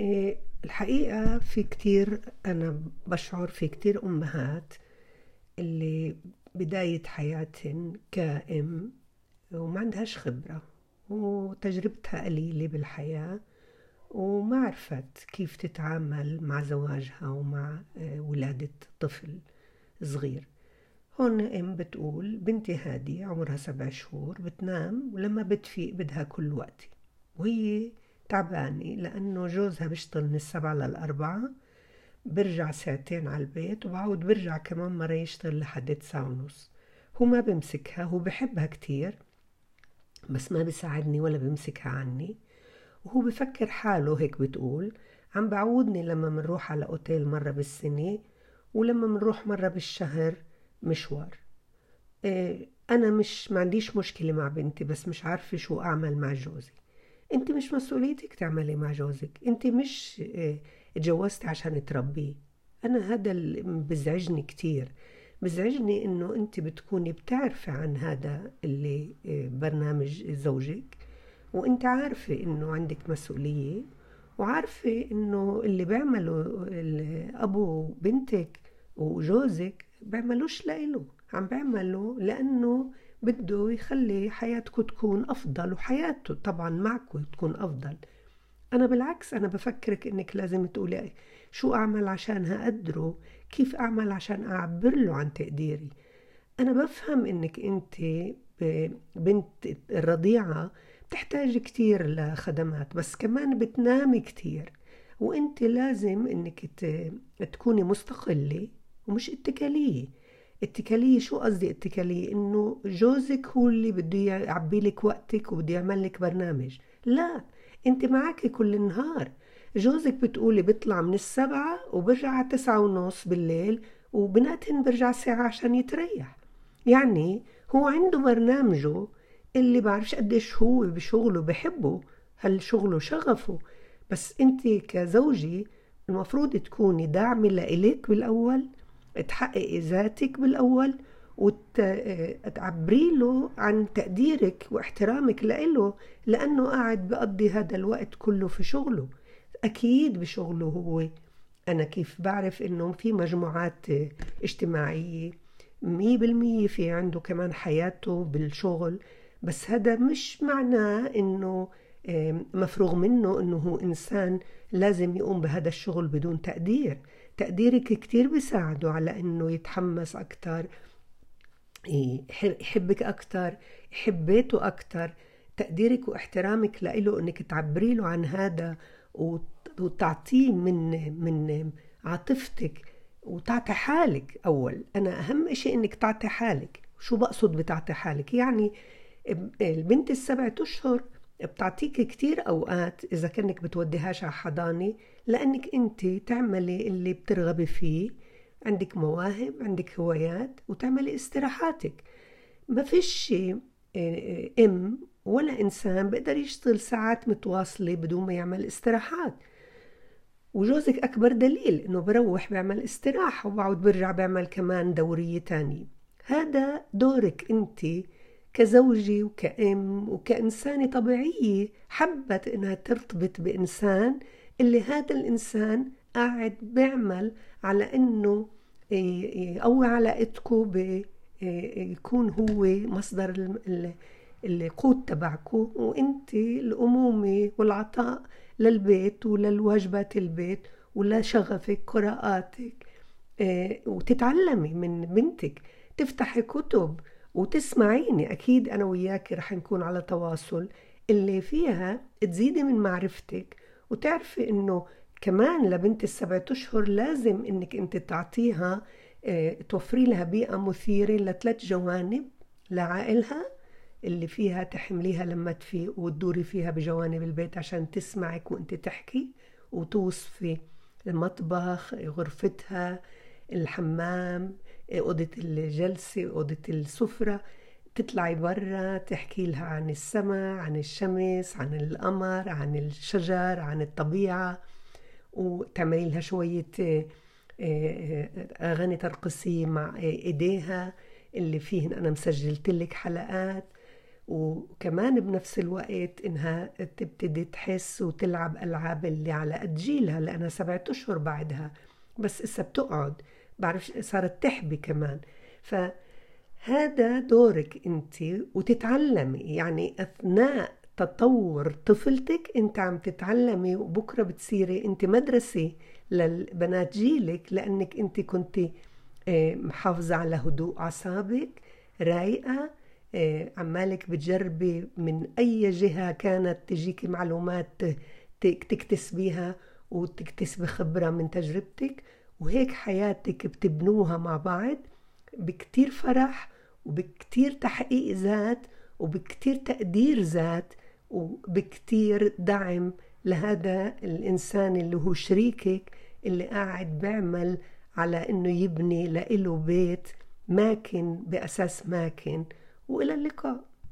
إيه، الحقيقة في كتير أنا بشعر في كتير أمهات اللي بداية حياتهن كأم وما عندهاش خبرة وتجربتها قليلة بالحياة وما عرفت كيف تتعامل مع زواجها ومع آه، ولادة طفل صغير. هون أم بتقول بنتي هادي عمرها سبع شهور بتنام ولما بتفيق بدها كل وقتي وهي تعبانة لأنه جوزها بيشتغل من السبعة للأربعة برجع ساعتين على البيت وبعود برجع كمان مرة يشتغل لحد تسعة ونص. هو ما بمسكها هو بحبها كتير بس ما بيساعدني ولا بمسكها عني. وهو بفكر حاله هيك بتقول عم بعودني لما منروح على أوتيل مرة بالسنة ولما منروح مرة بالشهر مشوار. إيه أنا مش ما عنديش مشكلة مع بنتي بس مش عارفة شو أعمل مع جوزي. انت مش مسؤوليتك تعملي مع جوزك انت مش اتجوزتي عشان تربيه. أنا هذا اللي بزعجني كتير. بزعجني إنه انت بتكوني بتعرفي عن هذا اللي برنامج زوجك وانت عارفة إنه عندك مسؤولية وعارفة إنه اللي بيعمله أبو بنتك وجوزك بيعملوش لإله. عم بيعمله لأنه بده يخلي حياتكم تكون أفضل وحياته طبعا معكم تكون أفضل. أنا بالعكس أنا بفكرك إنك لازم تقولي شو أعمل عشان أقدره كيف أعمل عشان أعبر له عن تقديري؟ أنا بفهم إنك أنت بنت الرضيعة بتحتاج كتير لخدمات بس كمان بتنامي كتير. وأنت لازم إنك تكوني مستقلة ومش اتكالية. اتكالية شو قصدي اتكالية؟ إنه جوزك هو اللي بده يعبي لك وقتك وبده يعمل لك برنامج. لا أنت معك كل النهار. جوزك بتقولي بيطلع من السبعة وبرجع على تسعة ونص بالليل وبنقتن برجع ساعة عشان يتريح. يعني هو عنده برنامجه اللي بعرفش قديش هو بشغله بحبه هل شغله شغفه. بس أنت كزوجي المفروض تكوني داعمة لإلك بالأول. تحققي ذاتك بالأول وتعبري له عن تقديرك واحترامك لإله لأنه قاعد بقضي هذا الوقت كله في شغله. أكيد بشغله هو. أنا كيف بعرف إنه في مجموعات اجتماعية؟ مية بالمية في عنده كمان حياته بالشغل. بس هذا مش معناه إنه مفروغ منه إنه هو إنسان لازم يقوم بهذا الشغل بدون تقدير. تقديرك كتير بيساعده على إنه يتحمس أكتر يحبك أكتر يحب بيته أكتر. تقديرك واحترامك لإله إنك تعبري له عن هذا وتعطيه من من عاطفتك وتعطي حالك. أول أنا أهم إشي إنك تعطي حالك. شو بقصد بتعطي حالك؟ يعني البنت السبعة أشهر بتعطيك كتير أوقات إذا كأنك بتوديهاش على حضانة لأنك أنت تعملي اللي بترغبي فيه. عندك مواهب عندك هوايات وتعملي استراحاتك. ما فيش آه، أم ولا إنسان بيقدر يشتغل ساعات متواصلة بدون ما يعمل استراحات. وجوزك أكبر دليل إنه بروح بيعمل استراحة وبعد برجع بيعمل كمان دورية تانية. هذا دورك أنت كزوجة وكأم وكإنسانة طبيعية حبت إنها ترتبط بإنسان اللي هذا الإنسان قاعد بيعمل على إنه يقوي علاقتكم يكون هو مصدر القوت تبعكم وإنت الأمومة والعطاء للبيت وللواجبات البيت ولشغفك قراءاتك وتتعلمي من بنتك. تفتحي كتب وتسمعيني أكيد أنا وياك رح نكون على تواصل. اللي فيها تزيدي من معرفتك وتعرفي إنه كمان لبنت السبعة أشهر لازم إنك أنت تعطيها آه توفري لها بيئة مثيرة لثلاث جوانب لعائلها. اللي فيها تحمليها لما تفيق وتدوري فيها بجوانب البيت عشان تسمعك وأنت تحكي وتوصفي المطبخ غرفتها الحمام أوضة الجلسة أوضة السفرة تطلعي برا تحكي لها عن السماء عن الشمس عن القمر عن الشجر عن الطبيعة وتعملي لها شوية آه، آه، أغاني ترقصي مع إيديها اللي فيهن أنا مسجلت لك حلقات. وكمان بنفس الوقت إنها تبتدي تحس وتلعب ألعاب اللي على قد جيلها لأنها سبعة أشهر بعدها. بس إسا بتقعد. بعرف صارت تحبي كمان. فهذا دورك انت وتتعلمي يعني أثناء تطور طفلتك انت عم تتعلمي وبكرة بتصيري انت مدرسة للبنات جيلك لأنك انت كنت آه، محافظة على هدوء أعصابك رايقة آه، عمالك بتجربي من أي جهة كانت تجيكي معلومات تكتسبيها وتكتسبي خبره من تجربتك. وهيك حياتك بتبنوها مع بعض بكتير فرح وبكتير تحقيق ذات وبكتير تقدير ذات وبكتير دعم لهذا الإنسان اللي هو شريكك اللي قاعد بيعمل على إنه يبني لإله بيت ماكن بأساس ماكن. وإلى اللقاء.